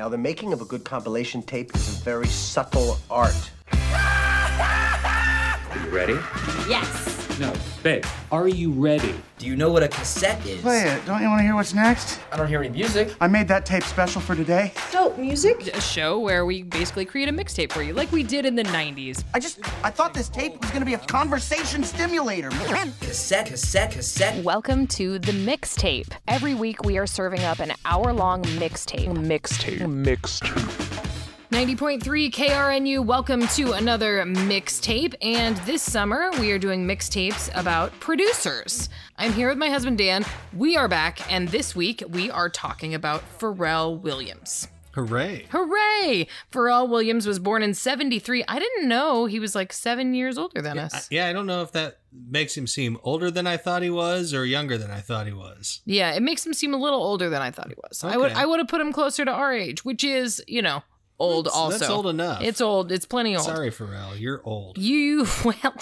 Now, the making of a good compilation tape is a very subtle art. Are you ready? Yes. No, babe, are you ready? Do you know what a cassette is? Play it. Don't you want to hear what's next? I don't hear any music. I made that tape special for today. Dope music. A show where we basically create a mixtape for you, like we did in the 90s. I just, I thought this tape was going to be a conversation stimulator. Cassette, cassette, cassette. Welcome to the mixtape. Every week we are serving up an hour long mixtape. Mixtape. Mixed. 90.3 KRNU, welcome to another mixtape. And this summer, we are doing mixtapes about producers. I'm here with my husband Dan. We are back, and this week we are talking about Pharrell Williams. Hooray. Hooray! Pharrell Williams was born in 73. I didn't know he was like seven years older than I- us. yeah, I don't know if that makes him seem older than I thought he was or younger than I thought he was. Yeah, it makes him seem a little older than I thought he was. I would I would have put him closer to our age, which is, you know, old That's- also. that's old enough. It's old. It's plenty old. Sorry, Pharrell, you're old. You, well,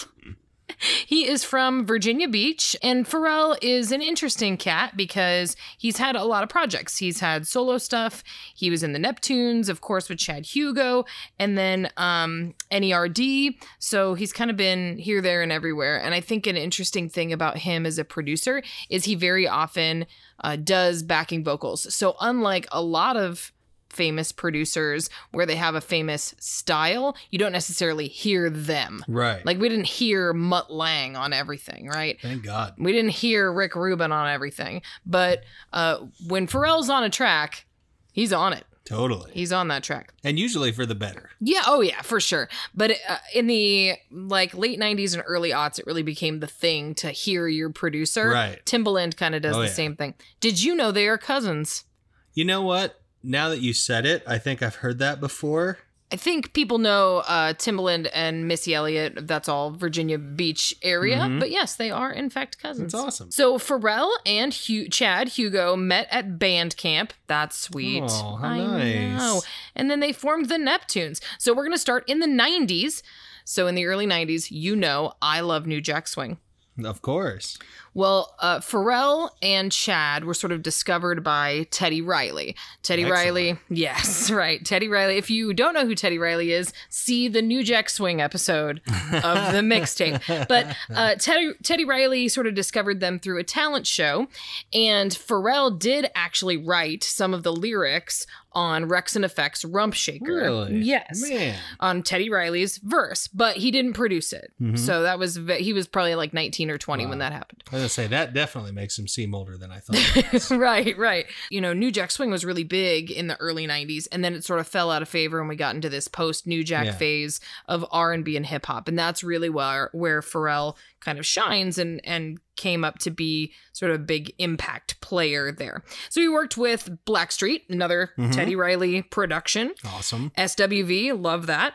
he is from Virginia Beach, and Pharrell is an interesting cat because he's had a lot of projects. He's had solo stuff. He was in the Neptunes, of course, with Chad Hugo, and then um, NERD. So he's kind of been here, there, and everywhere. And I think an interesting thing about him as a producer is he very often uh, does backing vocals. So unlike a lot of famous producers where they have a famous style, you don't necessarily hear them. Right. Like we didn't hear Mutt Lange on everything, right? Thank God. We didn't hear Rick Rubin on everything. But uh, when Pharrell's on a track, he's on it. Totally. He's on that track. And usually for the better. Yeah, oh yeah, for sure. But uh, in the like late 90s and early aughts, it really became the thing to hear your producer. Right. Timbaland kind of does Oh, the yeah. same thing. Did you know they are cousins? You know what? Now that you said it, I think I've heard that before. I think people know uh, Timbaland and Missy Elliott. That's all Virginia Beach area. But yes, they are in fact cousins. That's awesome. So Pharrell and Hu- Chad Hugo met at band camp. That's sweet. Oh, how I nice. know. And then they formed the Neptunes. So we're gonna start in the '90s. So in the early '90s, you know, I love New Jack Swing. Of course. Well, uh, Pharrell and Chad were sort of discovered by Teddy Riley. Teddy Excellent. Riley, yes, right. Teddy Riley. If you don't know who Teddy Riley is, see the New Jack Swing episode of the mixtape. But uh, Teddy, Teddy Riley sort of discovered them through a talent show, and Pharrell did actually write some of the lyrics on Wreckx-N-Effect's Rump Shaker. Really? Yes Man. on Teddy Riley's verse, but he didn't produce it. So that was ve- he was probably like 19 or 20 when that happened. I gonna say that definitely makes him seem older than I thought. right, right. You know, New Jack Swing was really big in the early 90s and then it sort of fell out of favor and we got into this post New Jack Yeah. phase of R&B and hip hop and that's really where where Pharrell kind of shines and and came up to be sort of a big impact player there. So he worked with Blackstreet, another Teddy Riley production. awesome. SWV, love that.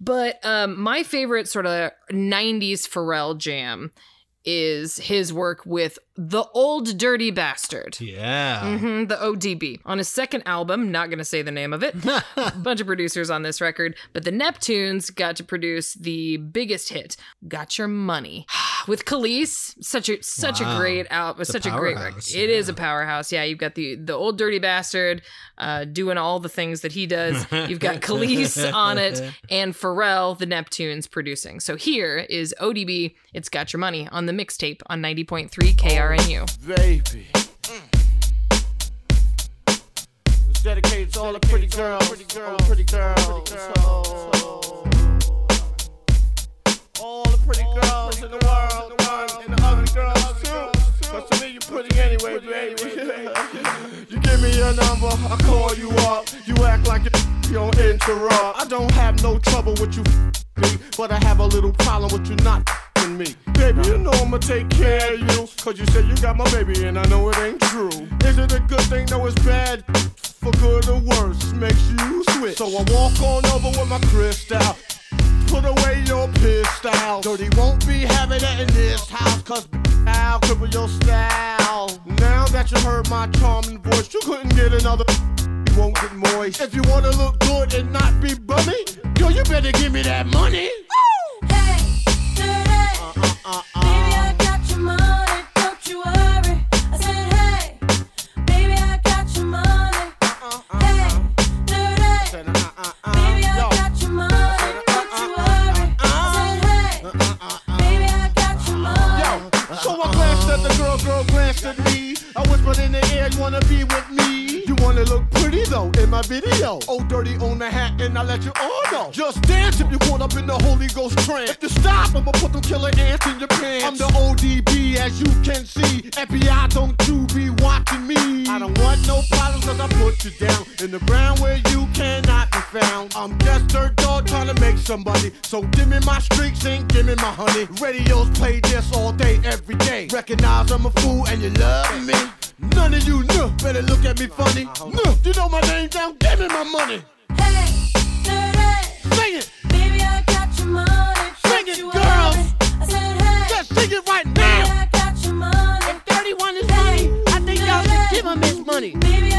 But um, my favorite sort of 90s Pharrell jam is his work with the old dirty bastard. Yeah. hmm the ODB. On his second album, not going to say the name of it, a bunch of producers on this record, but the Neptunes got to produce the biggest hit, Got Your Money. With Kelis, such a such a great album, It's such a great record. powerhouse, It is a powerhouse. Yeah, you've got the the old dirty bastard uh, doing all the things that he does. You've got Kelis on it, and Pharrell, the Neptunes, producing. So here is ODB. It's Got Your Money on the mixtape on 90.3 KRNU. baby. It's dedicated to all the pretty girls, pretty girls, pretty girls. Oh. All the pretty girls in the world, and the ugly girls too. Cause to me you pretty anyway, baby. you give me your number, I call you up. You act like you don't interrupt. I don't have no trouble with you, me, but I have a little problem with you not f***ing me. Baby, you know I'ma take care of you. Cause you said you got my baby and I know it ain't true. Is it a good thing? No, it's bad. For good or worse, makes you switch. So I walk on over with my crystal. Put away your pistol. Dirty won't be having it in this house, cause I'll cripple your style. Now that you heard my charming voice, you couldn't get another. You won't get moist. If you wanna look good and not be bummy, yo, you better give me that money. Hey, dirty. Uh, Baby, I wanna be with me? You wanna look pretty though in my video. Oh, dirty on the hat, and I let you all know. Just dance if you caught up in the Holy Ghost trance. If you stop, I'ma put them killer ants in your pants. I'm the ODB, as you can see. FBI, don't you be watching me. I don't want no problems, cause I put you down in the ground where you cannot be found. I'm just dirt dog trying to make somebody. So give me my streaks and give me my honey. Radios play this all day, every day. Recognize I'm a fool and you love me. None of you know, better look at me funny. No, you know my name down, give me my money. Hey, dirty. Sing it, Baby, I got your money. Sing it, girls. I said, hey. just sing it right Baby, now. I got your money. If 31 is money, I think y'all should give him his money. Baby,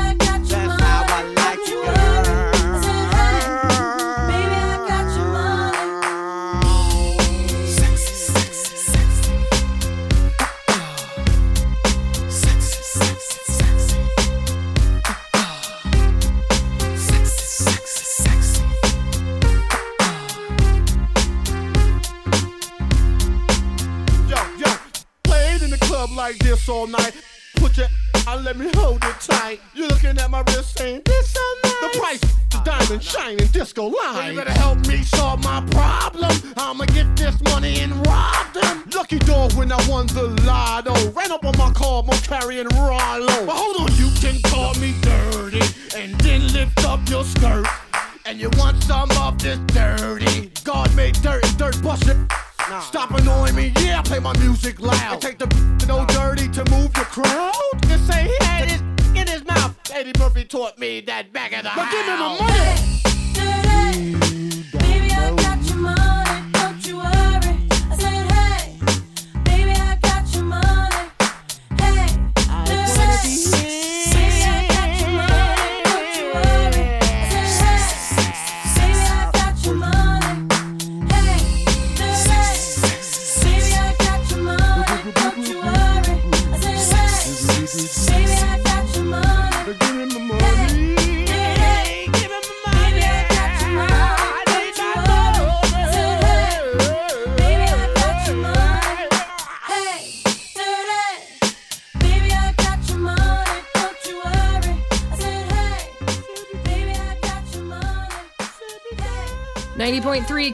this all night. Put your out, let me hold it tight. You're looking at my wrist saying, this so nice. The price, the diamond shining disco line. you better help me solve my problem. I'ma get this money and rob them. Lucky dog when I won the lotto. Ran up on my car, I'm carrying Rollo. But hold on, you can call me dirty and then lift up your skirt. And you want some of this dirty? God made dirt and dirt bust it. Stop annoying me, yeah, play my music loud. And take the no dirty to move the crowd. Just say he had his in his mouth. Eddie Murphy taught me that back of the house. give me my money.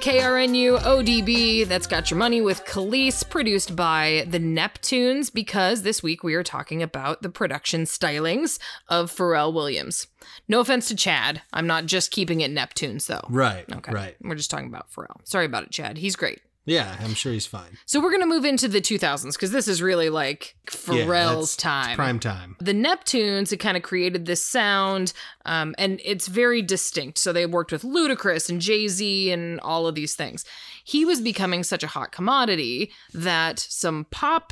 KRNU ODB. That's Got Your Money with Kelis, produced by the Neptunes, because this week we are talking about the production stylings of Pharrell Williams. No offense to Chad. I'm not just keeping it Neptunes, though. Right. Okay. Right. We're just talking about Pharrell. Sorry about it, Chad. He's great. Yeah, I'm sure he's fine. So we're going to move into the 2000s because this is really like Pharrell's that's- time. It's prime time. The Neptunes had kind of created this sound, um, and it's very distinct. So they worked with Ludacris and Jay Z and all of these things. He was becoming such a hot commodity that some pop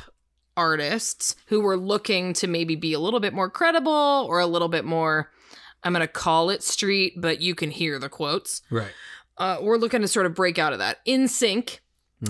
artists who were looking to maybe be a little bit more credible or a little bit more, I'm going to call it street, but you can hear the quotes. Right. Uh, we're looking to sort of break out of that. NSYNC.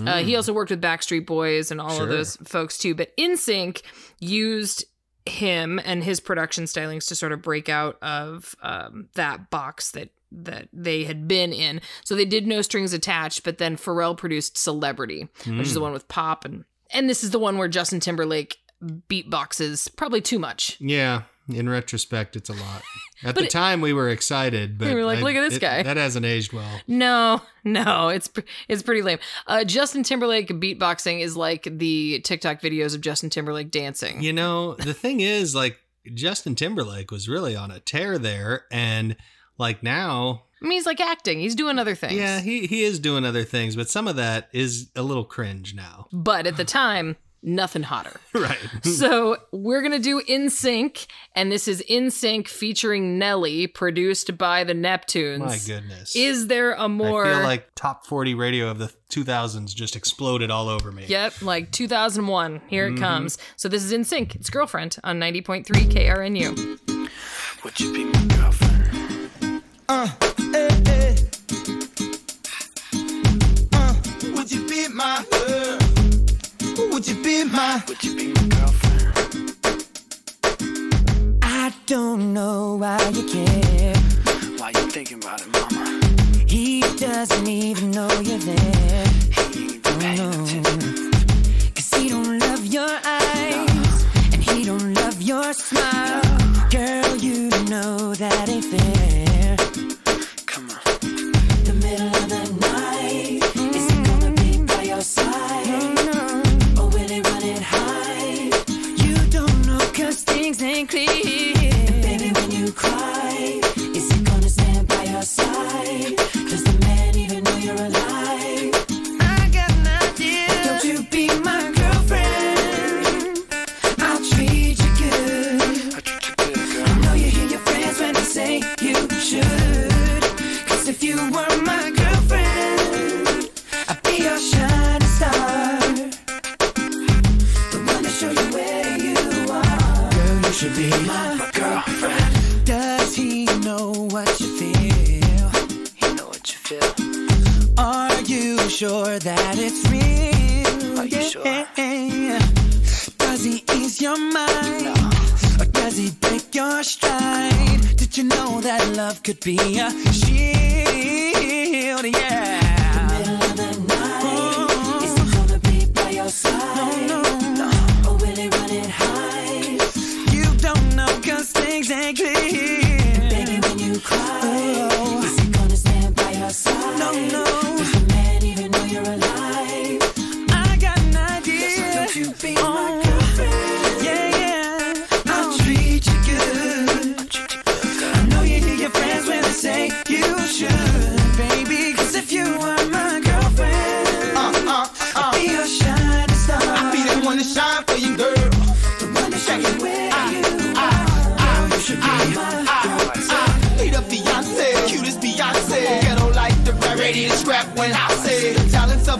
Uh, he also worked with Backstreet Boys and all of those folks too. But NSYNC used him and his production stylings to sort of break out of um, that box that that they had been in. So they did No Strings Attached, but then Pharrell produced Celebrity, which is the one with Pop and and this is the one where Justin Timberlake beatboxes probably too much. Yeah. In retrospect, it's a lot. At the it- time, we were excited, but We were like, I- "Look at this it- guy." That hasn't aged well. No, no, it's it's pretty lame. Uh, Justin Timberlake beatboxing is like the TikTok videos of Justin Timberlake dancing. You know, the thing is, like, Justin Timberlake was really on a tear there, and like now, I mean, he's like acting. He's doing other things. yeah, he he is doing other things, but some of that is a little cringe now. But at the time, nothing hotter. Right. so we're gonna do NSYNC, and this is NSYNC featuring Nelly, produced by the Neptunes. My goodness. Is there a more? I feel like top 40 radio of the 2000s just exploded all over me. Yep, like 2001. Here Mm-hmm. it comes. So this is NSYNC. It's Girlfriend on 90.3 KRNU. Would you be my girlfriend? Would Would you be my? Would you be my girlfriend? I don't know why you care. Why you thinking about it, mama? He doesn't even know you're there. He ain't paying oh, attention. Cause he don't love your eyes. And he don't love your smile. Girl, you know that ain't fair. clean. should be my girlfriend. Does he know what you feel? He know what you feel. Are you sure that it's real? Are you sure? Does he ease your mind? No. Or does he break your stride? Did you know that love could be a shield? Yeah. dream. Baby, when you cry.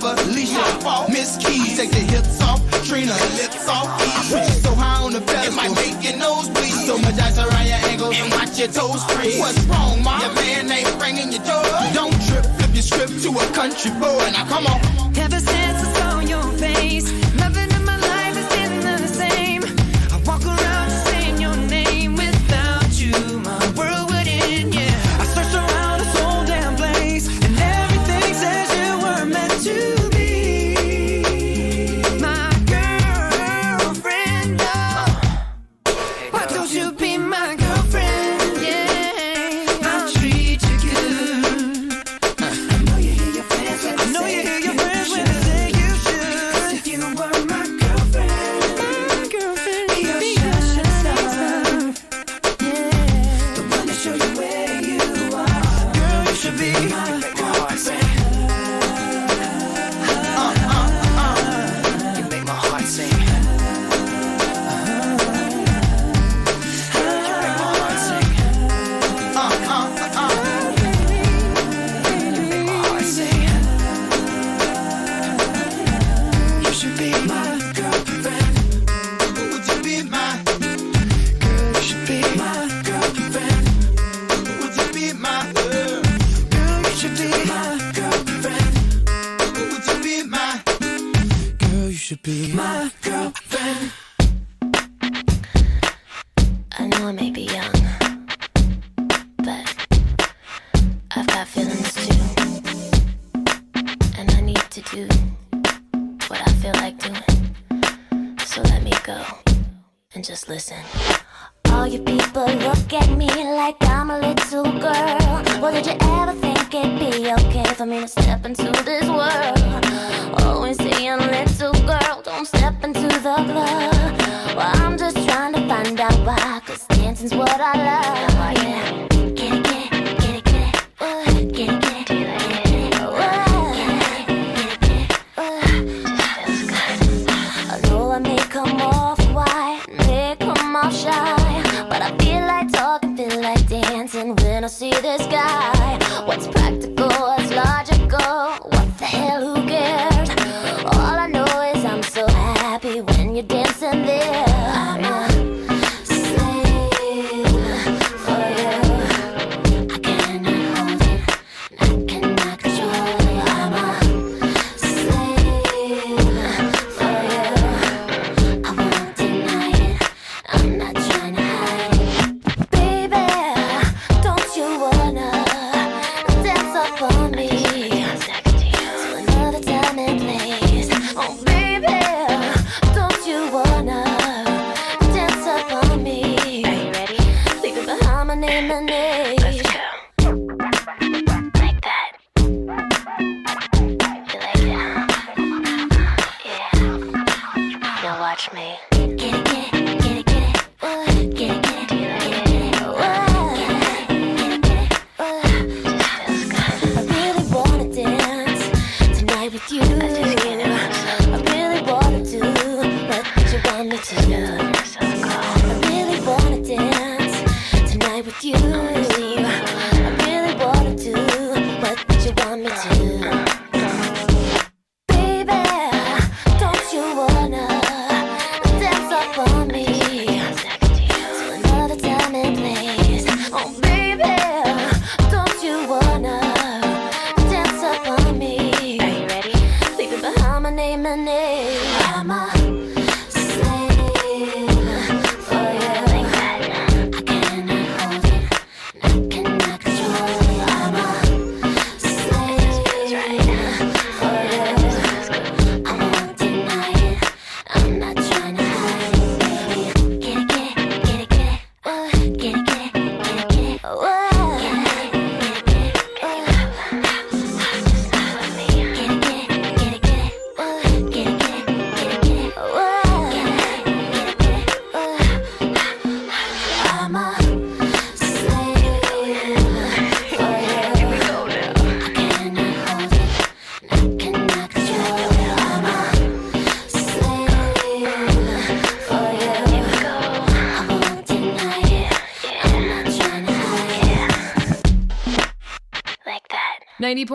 lover, Leisha, Miss Keys. Take the hips off, Trina, lips off. Put you so high on the pedestal, it might make your nose bleed. So much ice around your ankles and watch your toes freeze. What's wrong, mom? Your man ain't ringing your door. Don't trip, flip your strip to a country boy. Now come on. Ever since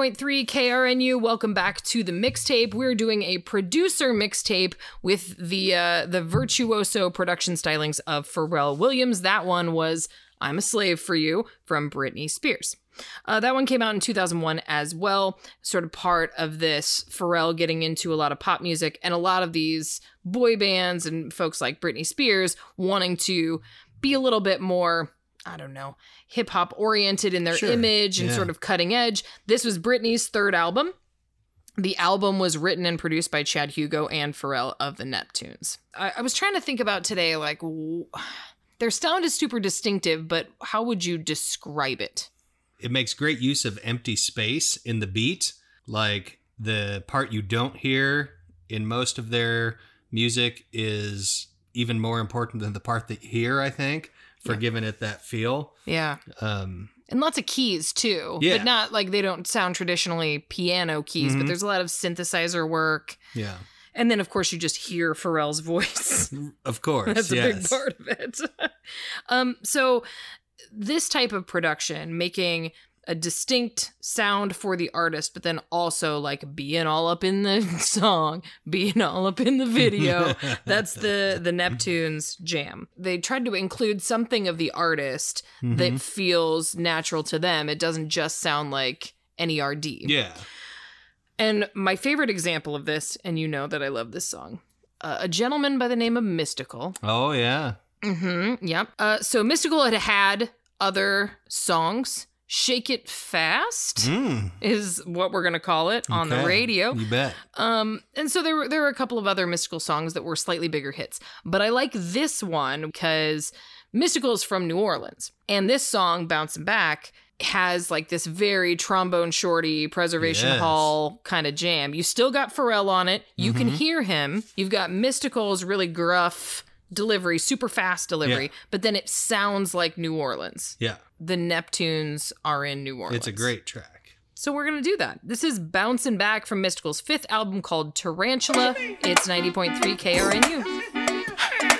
90.3 KRNU, welcome back to the mixtape. We're doing a producer mixtape with the uh, the virtuoso production stylings of Pharrell Williams. That one was I'm a Slave for You from Britney Spears. Uh, that one came out in 2001 as well, sort of part of this Pharrell getting into a lot of pop music and a lot of these boy bands and folks like Britney Spears wanting to be a little bit more, I don't know, hip hop oriented in their Sure, image and yeah. sort of cutting edge. This was Britney's third album. The album was written and produced by Chad Hugo and Pharrell of the Neptunes. I, I was trying to think about today, like, w- their sound is super distinctive, but how would you describe it? It makes great use of empty space in the beat. Like the part you don't hear in most of their music is even more important than the part that you hear, I think, for Yeah. giving it that feel. Yeah. Um, And lots of keys too. Yeah. But not like they don't sound traditionally piano keys, but Mhm. there's a lot of synthesizer work. yeah. And then, of course, you just hear Pharrell's voice. Of course. That's a big part of it. um, so this type of production, making a distinct sound for the artist, but then also like being all up in the song, being all up in the video. That's the the Neptunes jam. They tried to include something of the artist that Mhm. feels natural to them. It doesn't just sound like NERD. Yeah. And my favorite example of this, and you know that I love this song, uh, a gentleman by the name of Mystikal. Oh, yeah. Mm-hmm. Yep. Uh, so Mystikal had had other songs. Shake It Fast Mm. is what we're gonna call it on the radio. You bet. Um, and so there were there were a couple of other Mystikal songs that were slightly bigger hits, but I like this one because Mystikal is from New Orleans, and this song "Bouncing Back" has like this very trombone shorty preservation Yes. hall kind of jam. You still got Pharrell on it. You can Mhm. hear him. You've got Mystikal's really gruff delivery, super fast delivery, Yeah. but then it sounds like New Orleans. Yeah. The Neptunes are in New Orleans. It's a great track. So we're going to do that. This is Bouncing Back from Mystikal's fifth album called Tarantula. It's 90.3 KRNU.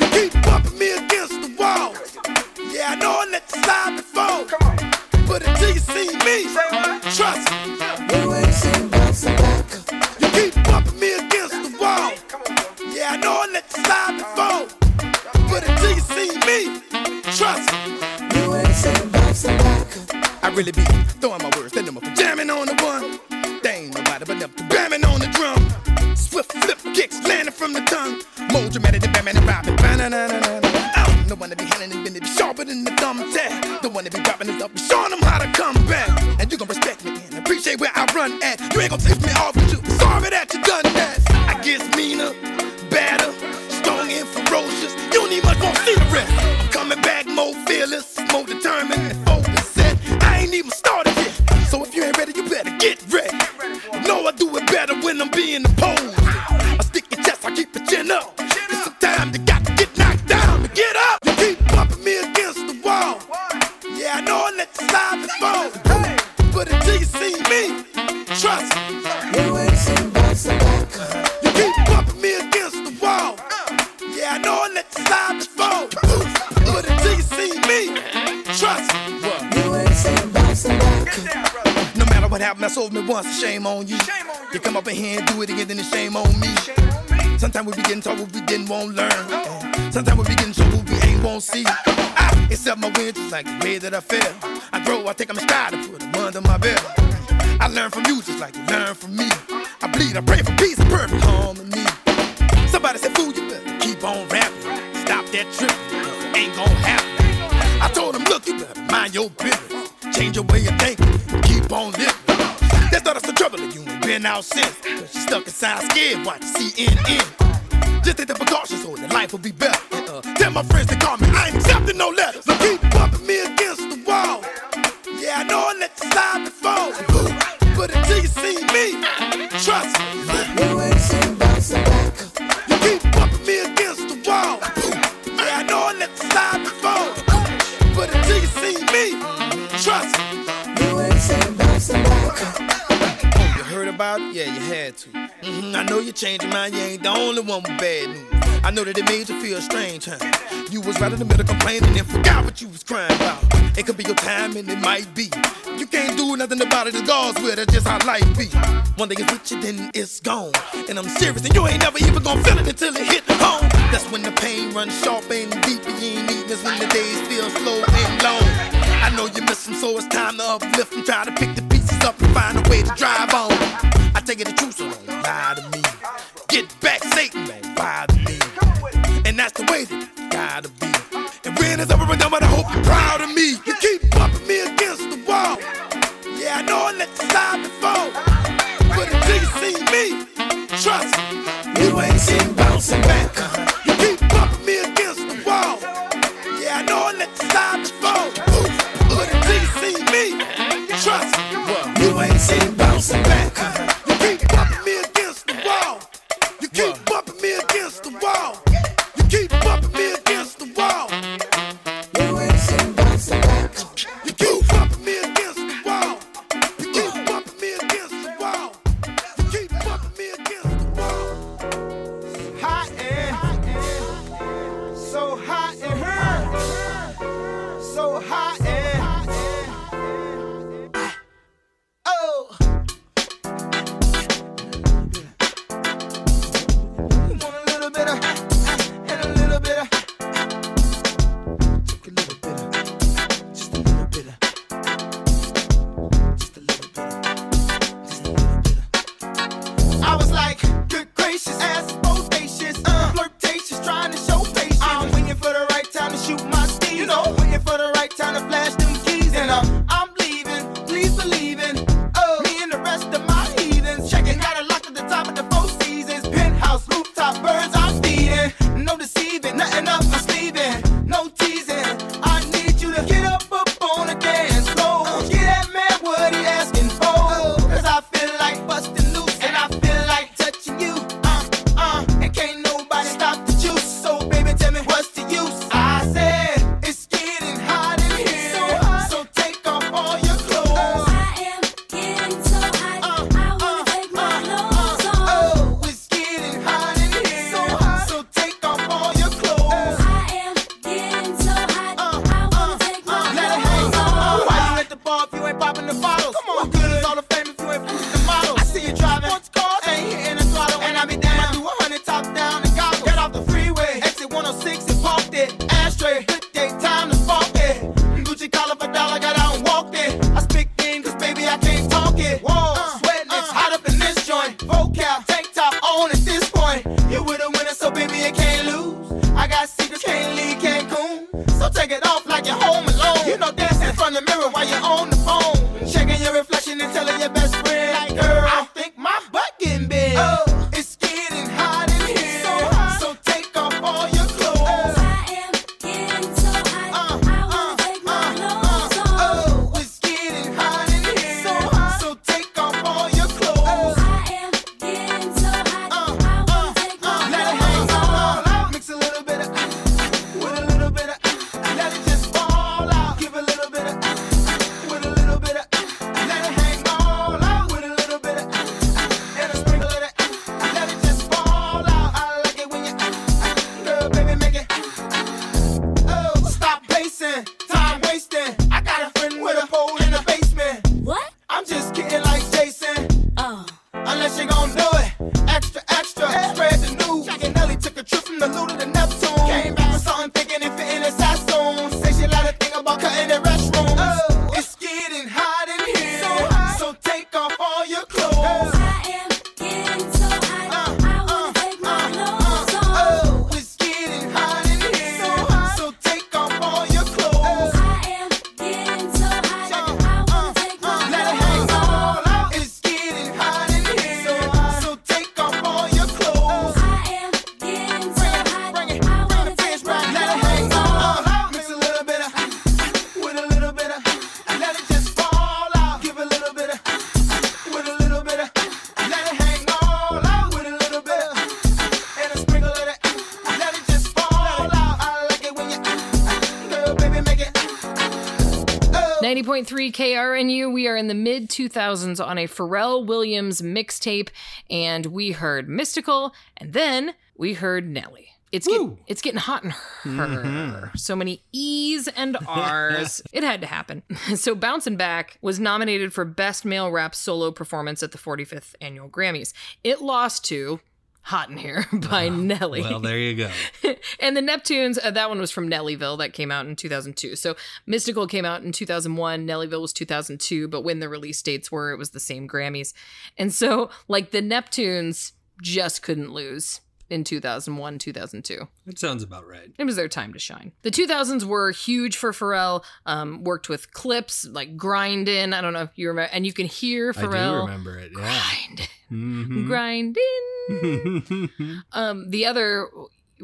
You keep bumping me against the wall. Yeah, I know I let the slide before. Come on. But until you see me, trust me. Know I let the slide before. But until you see me, trust me. You ain't seen bouncing back. I really be throwing my words, then I'm jamming on the one. They ain't nobody but up to bamming on the drum. Swift flip kicks landing from the tongue. More dramatic than Batman and Robin. Ba-na-na-na-na-na. I don't know wanna be handling and bending, be sharper than the thumbtack. Don't wanna be dropping this up, showing them how to come back. And you gon' respect me and appreciate where I run at. You ain't gon' take me off, happened, I sold me once. Shame on you. You come up in here and do it again, then it's shame on me. Sometimes we be getting told what we didn't want to learn. Sometimes we be getting told what we ain't won't see. Ah, I accept my wins just like the way that I feel. I grow, I take them stride and put them under my belt. I learn from you just like you learn from me. I bleed, I pray for Oh, you heard about it? Yeah, you had to. Mm-hmm, I know you changed your mind. You ain't the only one with bad news. I know that it made you feel strange, huh? You was right in the middle complaining and forgot what you was crying about. It could be your time and it might be. You can't do nothing about it, The God's will, that's just how life be. One day it's with you, then it's gone. And I'm serious, and you ain't never even gonna feel it until it hit home. That's when the pain runs sharp and deep, and you ain't even. this when the days feel slow and long. I know you miss him, so it's time to uplift and Try to pick the pieces up and find a way to drive on. I take it the truth, so don't lie to me. Get back, Satan, don't bother me. And that's the way that it gotta be. And when it's over and done, but I hope you're proud of me. You keep bumping me against the wall. Yeah, I know I let the side before. But until you see me, trust, you ain't seen bouncing back. You ain't seen bouncing back. I was like, good gracious ass. 2000s on a Pharrell Williams mixtape, and we heard Mystikal, and then we heard Nelly. It's get, it's getting hot in her. Mm-hmm. So many E's and R's. it had to happen. So Bouncing Back was nominated for Best Male Rap Solo Performance at the 45th Annual Grammys. It lost to Hot in Here by Nelly. Well, there you go. and the Neptunes, uh, that one was from Nellyville that came out in 2002. So Mystikal came out in 2001, Nellyville was 2002, but when the release dates were, it was the same Grammys. And so, like, the Neptunes just couldn't lose in 2001, 2002. That sounds about right. It was their time to shine. The 2000s were huge for Pharrell. Um, worked with clips like Grindin'. I don't know if you remember, and you can hear Pharrell. I do remember it. Yeah. grind, grinding. um, the other,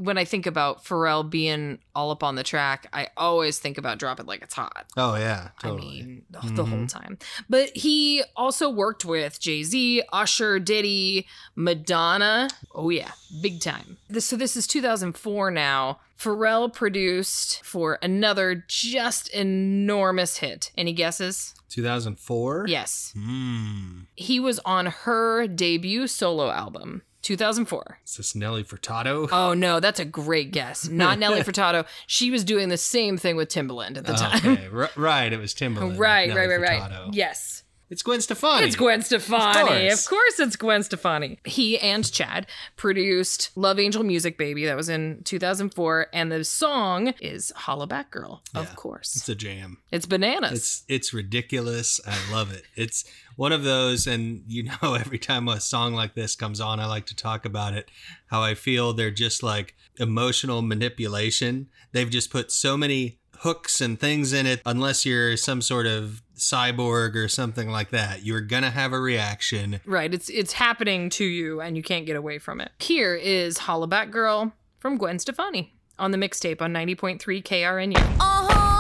when I think about Pharrell being all up on the track, I always think about Drop It Like It's Hot. Oh yeah, I totally. mean, the, the whole time. But he also worked with Jay Z, Usher, Diddy, Madonna. Oh, yeah, big time. This, so this is 2004 now. Pharrell produced for another just enormous hit. Any guesses? 2004. Yes. Hmm. He was on her debut solo album, 2004. Is this Nelly Furtado? Oh no, that's a great guess. Not Nelly Furtado. She was doing the same thing with Timbaland at the time. Okay, r- right. It was Timbaland. Right, right, right, right. Yes. It's Gwen Stefani. It's Gwen Stefani. Of course. course. it's Gwen Stefani. He and Chad produced Love Angel Music Baby. That was in 2004. And the song is Hollaback Girl, of course. It's a jam. It's bananas. It's it's ridiculous. I love it. It's one of those, and you know, every time a song like this comes on, I like to talk about it. How I feel they're just like emotional manipulation. They've just put so many hooks and things in it. Unless you're some sort of cyborg or something like that, you're gonna have a reaction. right. It's it's happening to you and you can't get away from it. Here is Hollaback Girl from Gwen Stefani on the mixtape on 90.3 KRNU. Uh-huh,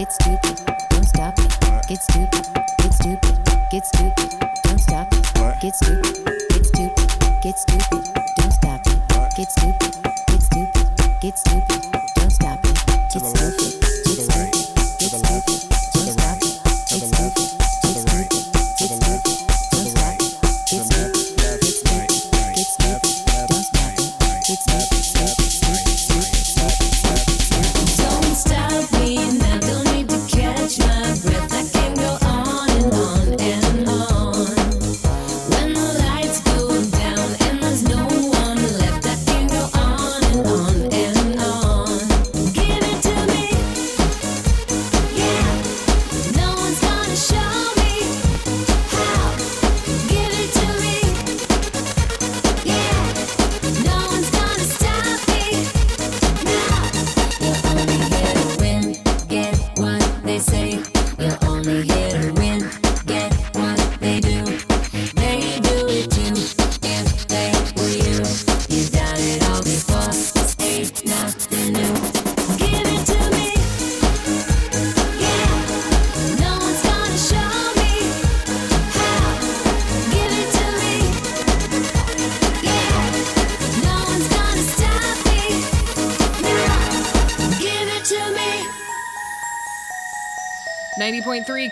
Get stupid, don't stop it. Get stupid, get stupid, get stupid, don't stop it. Get stupid.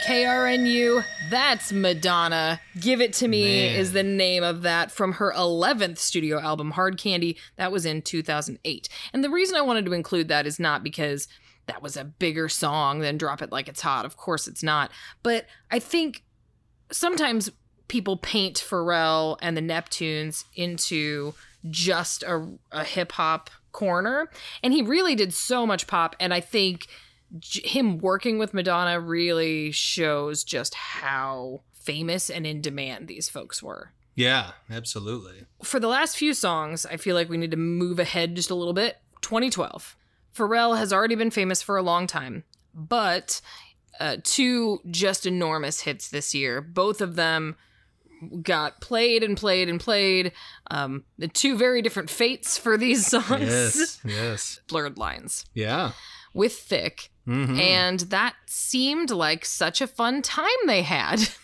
KRNU. That's Madonna. Give It To Me Man. is the name of that from her 11th studio album, Hard Candy. That was in 2008. And the reason I wanted to include that is not because that was a bigger song than Drop It Like It's Hot. Of course it's not. But I think sometimes people paint Pharrell and the Neptunes into just a, a hip hop corner. And he really did so much pop. And I think him working with Madonna really shows just how famous and in demand these folks were. Yeah, absolutely. For the last few songs, I feel like we need to move ahead just a little bit. 2012. Pharrell has already been famous for a long time, but uh, two just enormous hits this year. Both of them got played and played and played. Um, the two very different fates for these songs. Yes, yes. Blurred lines Yeah. With Thicke. Mhm. And that seemed like such a fun time they had.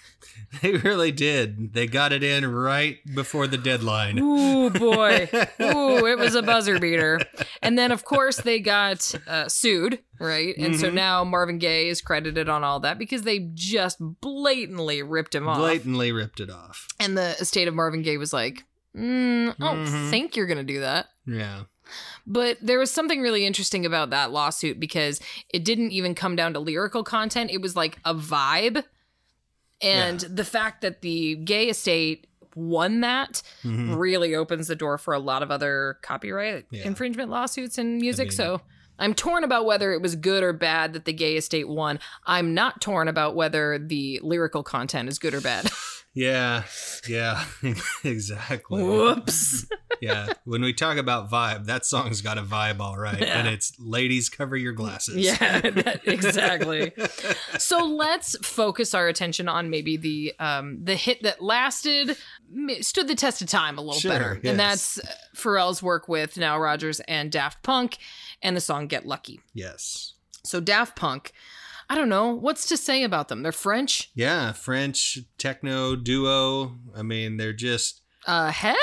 They really did. They got it in right before the deadline. Ooh, boy. Ooh, it was a buzzer beater. And then, of course, they got uh, sued, right? And so Mhm. now Marvin Gaye is credited on all that because they just blatantly ripped him off. Blatantly ripped it off. And the estate of Marvin Gaye was like, mm, I don't Mhm. think you're going to do that. Yeah. But there was something really interesting about that lawsuit because it didn't even come down to lyrical content. It was like a vibe. And the fact that the Gaye estate won that Mhm. really opens the door for a lot of other copyright Yeah. infringement lawsuits in music. mean- so I'm torn about whether it was good or bad that the Gaye estate won. I'm not torn about whether the lyrical content is good or bad. Yeah. Yeah. exactly. Whoops. yeah. When we talk about vibe, that song's got a vibe, all right. Yeah. And it's ladies cover your glasses. Yeah, that- exactly. so let's focus our attention on maybe the um the hit that lasted stood the test of time a little Sure, better. yes. And that's uh, Pharrell's work with Nile Rodgers and Daft Punk and the song Get Lucky. yes. So Daft Punk, I don't know what's to say about them. They're French. Yeah. French techno duo. I mean, they're just A helmet?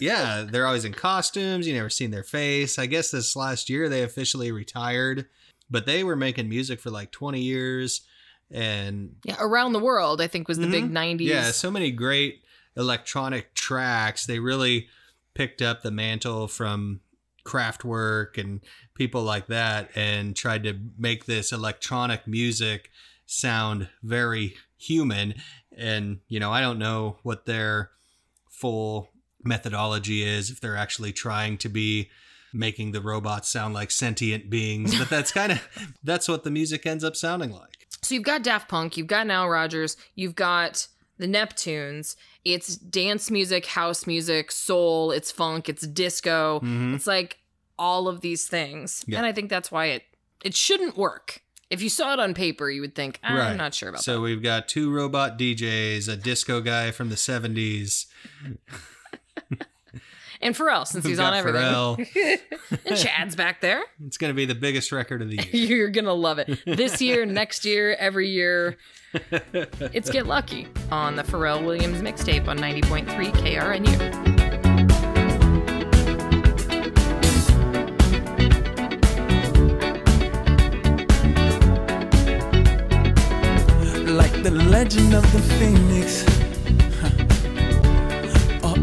Yeah, they're always in costumes. You never seen their face. I guess this last year they officially retired, but they were making music for like 20 years and Yeah, Around the World, I think was the big Mhm. 90s. yeah, so many great electronic tracks. They really picked up the mantle from Kraftwerk and people like that and tried to make this electronic music sound very human. And, you know, I don't know what their full methodology is, if they're actually trying to be making the robots sound like sentient beings, but that's kind of that's what the music ends up sounding like. So you've got Daft Punk, you've got Nile Rodgers, you've got the Neptunes. It's dance music, house music, soul, it's funk, it's disco. Mhm. It's like all of these things. Yeah. And I think that's why it it shouldn't work. If you saw it on paper, you would think, "Ah, I'm not sure about so that. So we've got two robot DJs, a disco guy from the 70s and Pharrell, since We've he's on everything. Pharrell. and Chad's back there. It's going to be the biggest record of the year. You're going to love it. This year, next year, every year. It's Get Lucky on the Pharrell Williams mixtape on 90.3 KRNU. Like the legend of the phoenix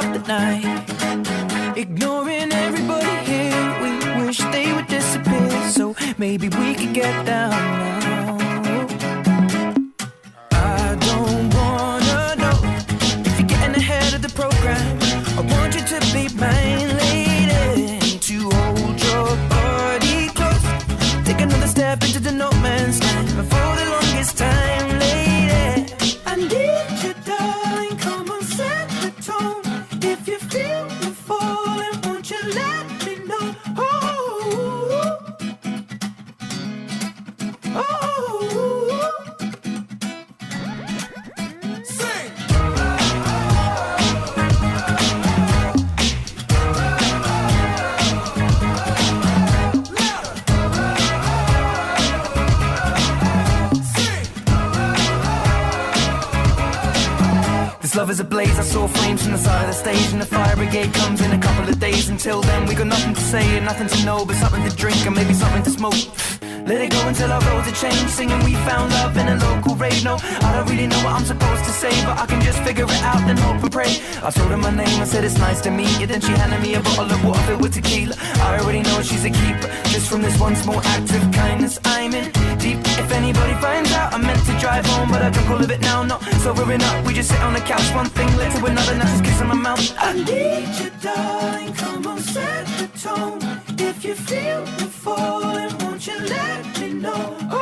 up the night. Ignoring everybody here, we wish they would disappear. So maybe we I'm supposed to say, but I can just figure it out and hope and pray. I told her my name, I said it's nice to meet you. Then she handed me a bottle of water filled with tequila. I already know she's a keeper. Just from this one small act of kindness, I'm in deep. If anybody finds out, I meant to drive home, but I drunk all of it now. Not sobering up, we just sit on the couch. One thing led to another, now she's kissing my mouth. I need you, darling. Come on, set the tone. If you feel the falling, won't you let me know?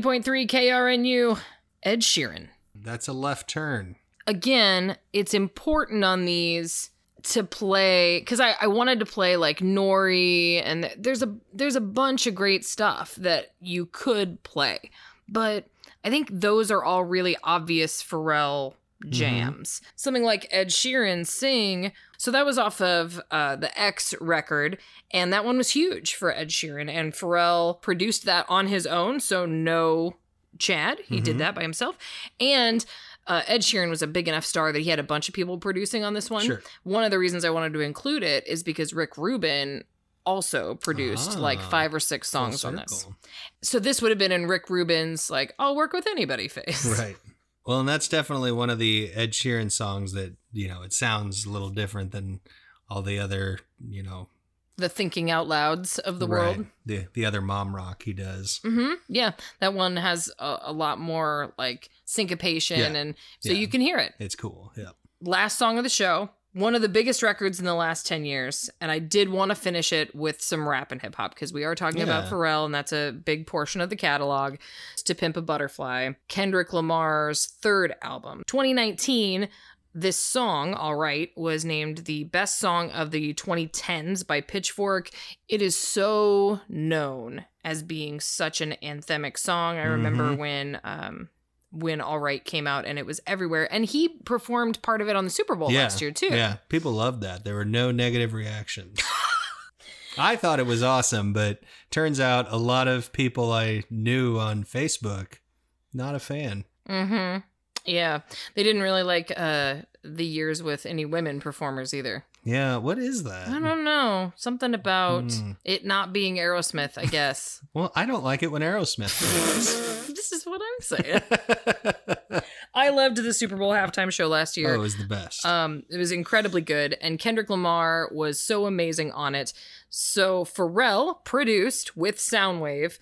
90.3 KRNU, Ed Sheeran. That's a left turn. Again, it's important on these to play because I, I wanted to play like Nori and there's a there's a bunch of great stuff that you could play. But I think those are all really obvious Pharrell mm-hmm. jams. Something like Ed Sheeran Sing. So that was off of uh, the X record, and that one was huge for Ed Sheeran. And Pharrell produced that on his own, so no Chad. He did Mhm. that by himself. And uh, Ed Sheeran was a big enough star that he had a bunch of people producing on this one. Sure. One of the reasons I wanted to include it is because Rick Rubin also produced like Ah, five or six songs on this. So this would have been in Rick Rubin's like I'll work with anybody face. Right. Well, and that's definitely one of the Ed Sheeran songs that, you know, it sounds a little different than all the other, you know, The thinking out louds of the right, world. The the other mom rock he does. Mm-hmm. Yeah, that one has a, a lot more like syncopation, Yeah. and so Yeah. you can hear it. It's cool. Yeah. Last song of the show, one of the biggest records in the last ten years, and I did want to finish it with some rap and hip hop because we are talking about Pharrell, and that's a big portion of the catalog. "To Pimp a Butterfly," Kendrick Lamar's third album, 2019. This song, All Right, was named the best song of the 2010s by Pitchfork. It is so known as being such an anthemic song. I remember Mhm. when um when All Right came out and it was everywhere. And he performed part of it on the Super Bowl yeah. last year too. Yeah. People loved that. There were no negative reactions. I thought it was awesome, but turns out a lot of people I knew on Facebook not a fan. Mm-hmm. Yeah. They didn't really like uh the years with any women performers either. Yeah, what is that? I don't know. Something about Hmm. it not being Aerosmith, I guess. Well, I don't like it when Aerosmith plays. this is what I'm saying. I loved the Super Bowl halftime show last year. Oh, it was the best. Um, it was incredibly good, and Kendrick Lamar was so amazing on it. So Pharrell produced with Sounwave,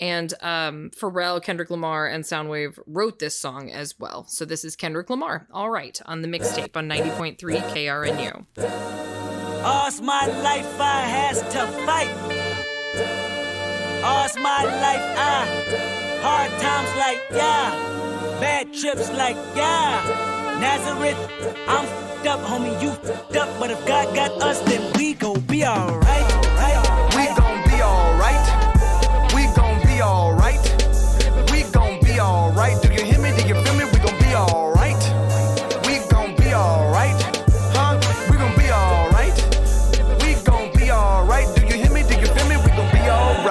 and um, Pharrell, Kendrick Lamar, and Sounwave wrote this song as well. So this is Kendrick Lamar. All right, on the mixtape on 90.3 KRNU. All's my life I has to fight. All's my life I hard times like yeah, bad trips like yeah. Nazareth, I'm fed up, homie, you fed up. But if God got us, then we gon' be alright. Gon'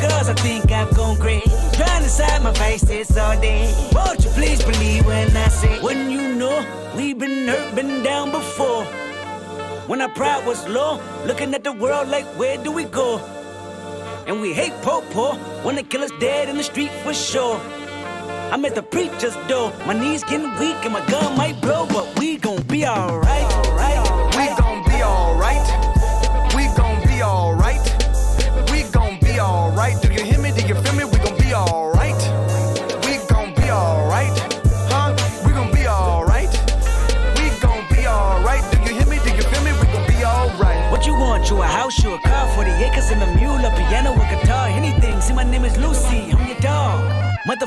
Girls, I think I've gone. Trying to side my face, it's all day. Won't you please believe when I say, when you know we've been hurt, been down before. When our pride was low, looking at the world like, where do we go? And we hate po po when they kill us dead in the street for sure. I'm at the preacher's door, my knees getting weak and my gun might blow, but we gon' be alright. We gon' be alright. Be alright. Do you hear me? Do you feel me? We gon' be alright. We gon' be alright. Huh? We gon' be alright. We gon' be alright. Do you hear me? Do you feel me? We gon' be alright. What you want? You a house, you a car, 40 acres and a mule, a piano, a guitar, anything. See, my name is Lucy, I'm your dog. Mother,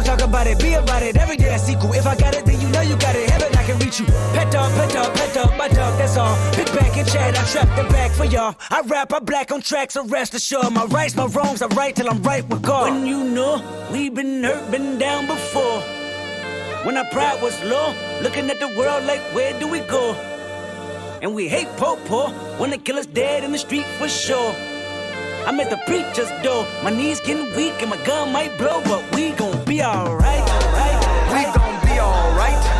Don't talk about it, be about it. Every day I sequel. If I got it, then you know you got it. Heaven, I can reach you. Pet dog, pet dog, pet dog, my dog, that's all. Pick back and chat, I trap the back for y'all. I rap, I black on tracks, so rest assured. My rights, my wrongs, I right till I'm right with God. When you know we've been hurt, been down before. When our pride was low, looking at the world like, where do we go? And we hate po po when they kill us dead in the street for sure. I'm at the preacher's door, my knees getting weak and my gun might blow, but we gon' be alright. We gon' be alright.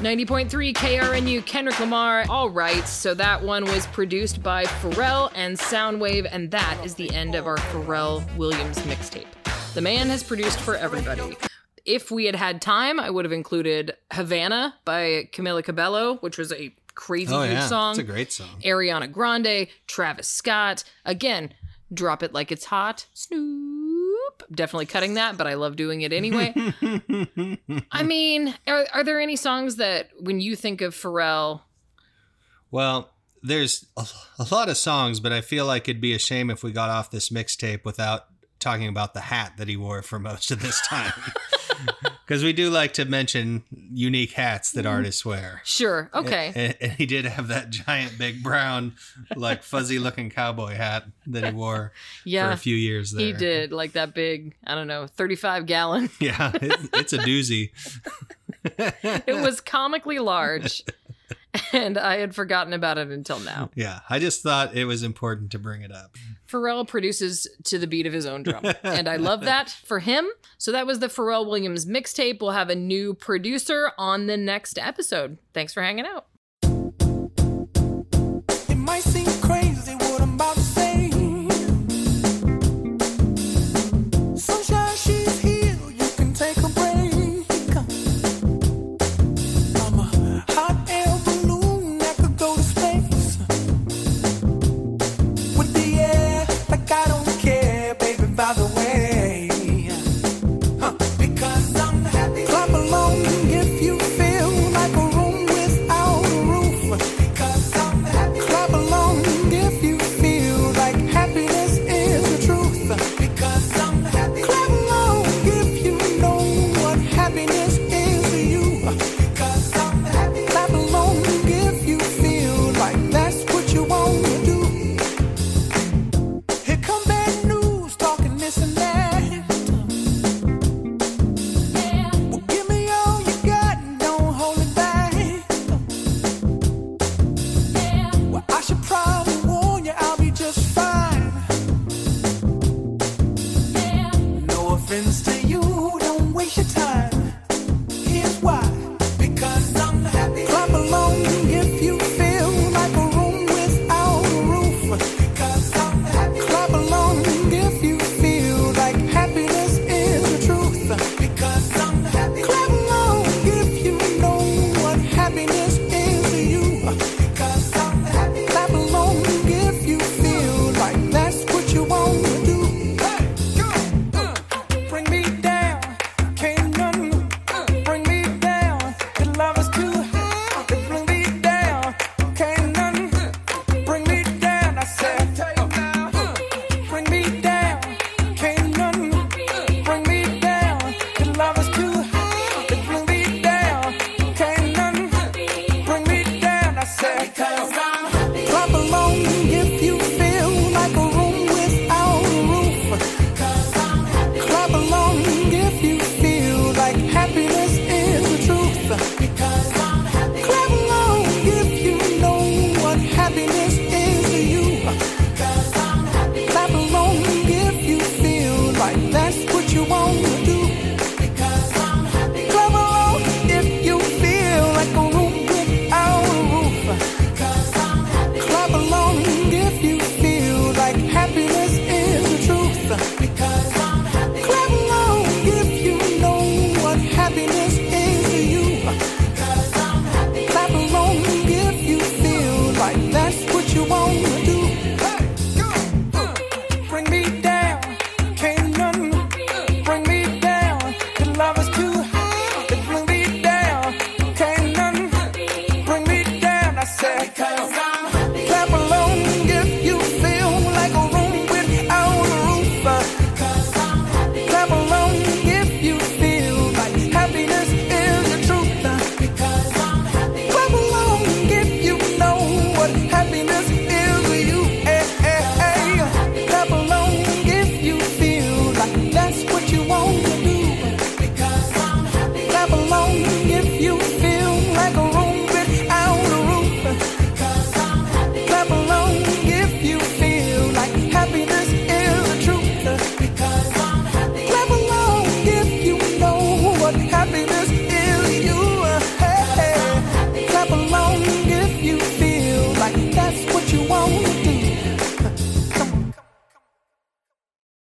Ninety point three KRNU Kendrick Lamar. All right, so that one was produced by Pharrell and Sounwave, and that is the end of our Pharrell Williams mixtape. The man has produced for everybody. If we had had time, I would have included Havana by Camila Cabello, which was a crazy Oh, huge yeah. song. It's a great song. Ariana Grande, Travis Scott. Again, drop it like it's hot. Snoop. Definitely cutting that, but I love doing it anyway. I mean, are, are there any songs that when you think of Pharrell, Well, there's a, a lot of songs, but I feel like it'd be a shame if we got off this mixtape without talking about the hat that he wore for most of this time. Because we do like to mention unique hats that mm-hmm. artists wear. Sure, okay. And, and he did have that giant, big brown, like fuzzy looking cowboy hat that he wore yeah, for a few years there. he did like that big, I don't know, 35 gallon. Yeah, it, it's a doozy. it was comically large. And I had forgotten about it until now. Yeah, I just thought it was important to bring it up. Pharrell produces to the beat of his own drum. And I love that for him. So that was the Pharrell Williams mixtape. We'll have a new producer on the next episode. Thanks for hanging out.